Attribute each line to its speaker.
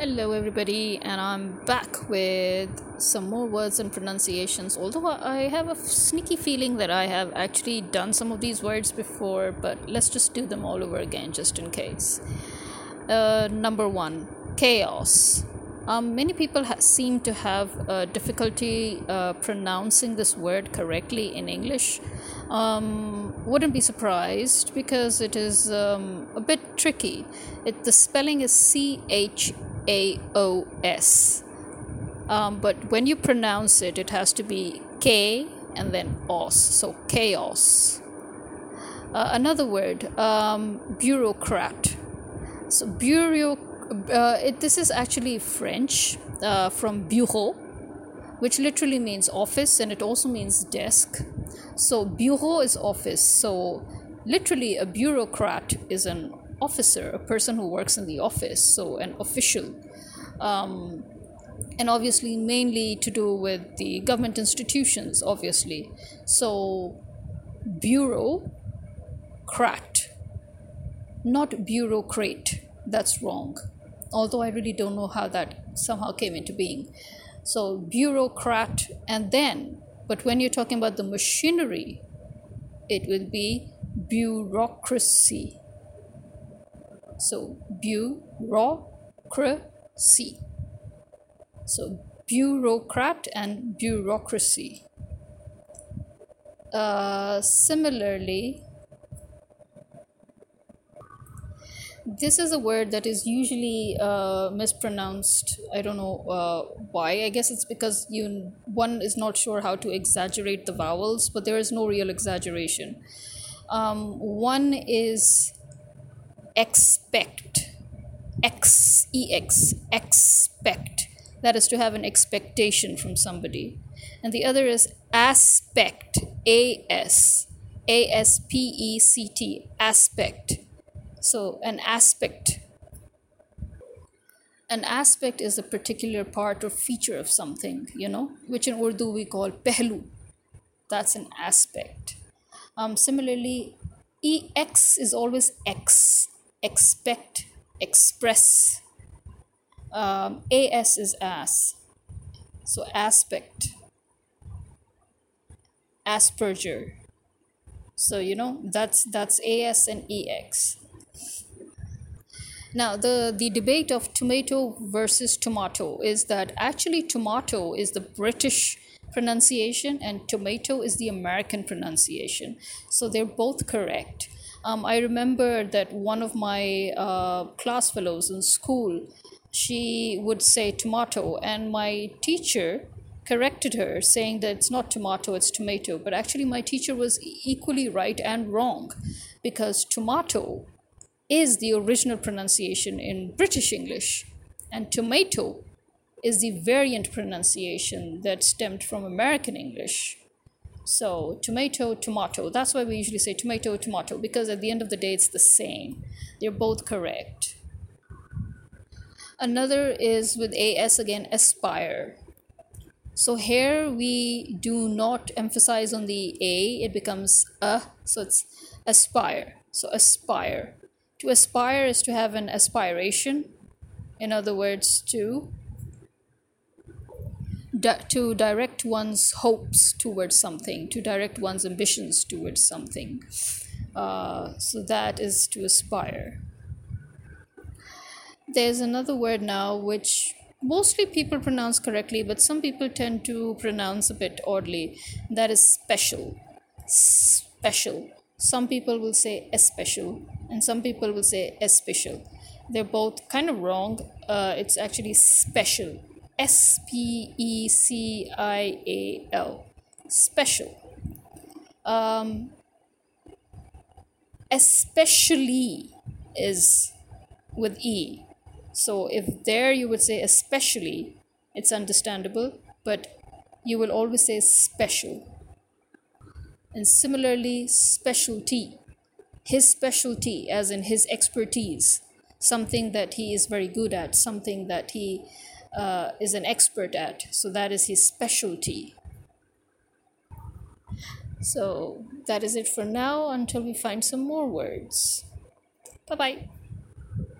Speaker 1: Hello, everybody, and I'm back with some more words and pronunciations. Although I have a sneaky feeling that I have actually done some of these words before, but let's just do them all over again just in case. Uh, number one, chaos. Um, many people ha- seem to have uh, difficulty uh, pronouncing this word correctly in English. Um, wouldn't be surprised because it is um, a bit tricky. It, the spelling is C H A O S. Um, but when you pronounce it, it has to be K and then os, so chaos. Uh, another word, um, bureaucrat. So bureau, uh, it, this is actually French uh, from bureau, which literally means office, and it also means desk. So bureau is office. So literally, a bureaucrat is an officer, a person who works in the office, so an official. Um, and obviously, mainly to do with the government institutions, obviously. So, bureaucrat, not bureaucrat. That's wrong. Although I really don't know how that somehow came into being. So, bureaucrat, and then, but when you're talking about the machinery, it will be bureaucracy so bureaucracy. So bureaucrat and bureaucracy. Uh, similarly, this is a word that is usually uh, mispronounced. I don't know uh, why. I guess it's because you one is not sure how to exaggerate the vowels, but there is no real exaggeration. Um, one is expect x e x expect. That is to have an expectation from somebody. And the other is aspect a s a s p e c t aspect. So an aspect. An aspect is a particular part or feature of something you know which in urdu we call pehlu. That's an aspect. Um, similarly ex is always x expect, express. Um, AS is as. So aspect. Asperger. So you know that's that's AS and EX. Now the the debate of tomato versus tomato is that actually tomato is the British pronunciation and tomato is the American pronunciation. So they're both correct. Um, I remember that one of my uh, class fellows in school, she would say tomato, and my teacher corrected her, saying that it's not tomato, it's tomato. But actually, my teacher was equally right and wrong because tomato is the original pronunciation in British English, and tomato is the variant pronunciation that stemmed from American English. So, tomato, tomato. That's why we usually say tomato, tomato, because at the end of the day, it's the same. They're both correct. Another is with AS again, aspire. So, here we do not emphasize on the A, it becomes a, so it's aspire. So, aspire. To aspire is to have an aspiration, in other words, to di- to direct one's hopes towards something, to direct one's ambitions towards something. Uh, so that is to aspire. There's another word now which mostly people pronounce correctly, but some people tend to pronounce a bit oddly. That is special. Special. Some people will say especial, and some people will say especial. They're both kind of wrong. Uh, it's actually special S P E C I A L. Special. Um, especially is with E. So if there you would say especially, it's understandable, but you will always say special. And similarly, specialty. His specialty, as in his expertise, something that he is very good at, something that he uh, is an expert at. So that is his specialty. So that is it for now until we find some more words. Bye bye.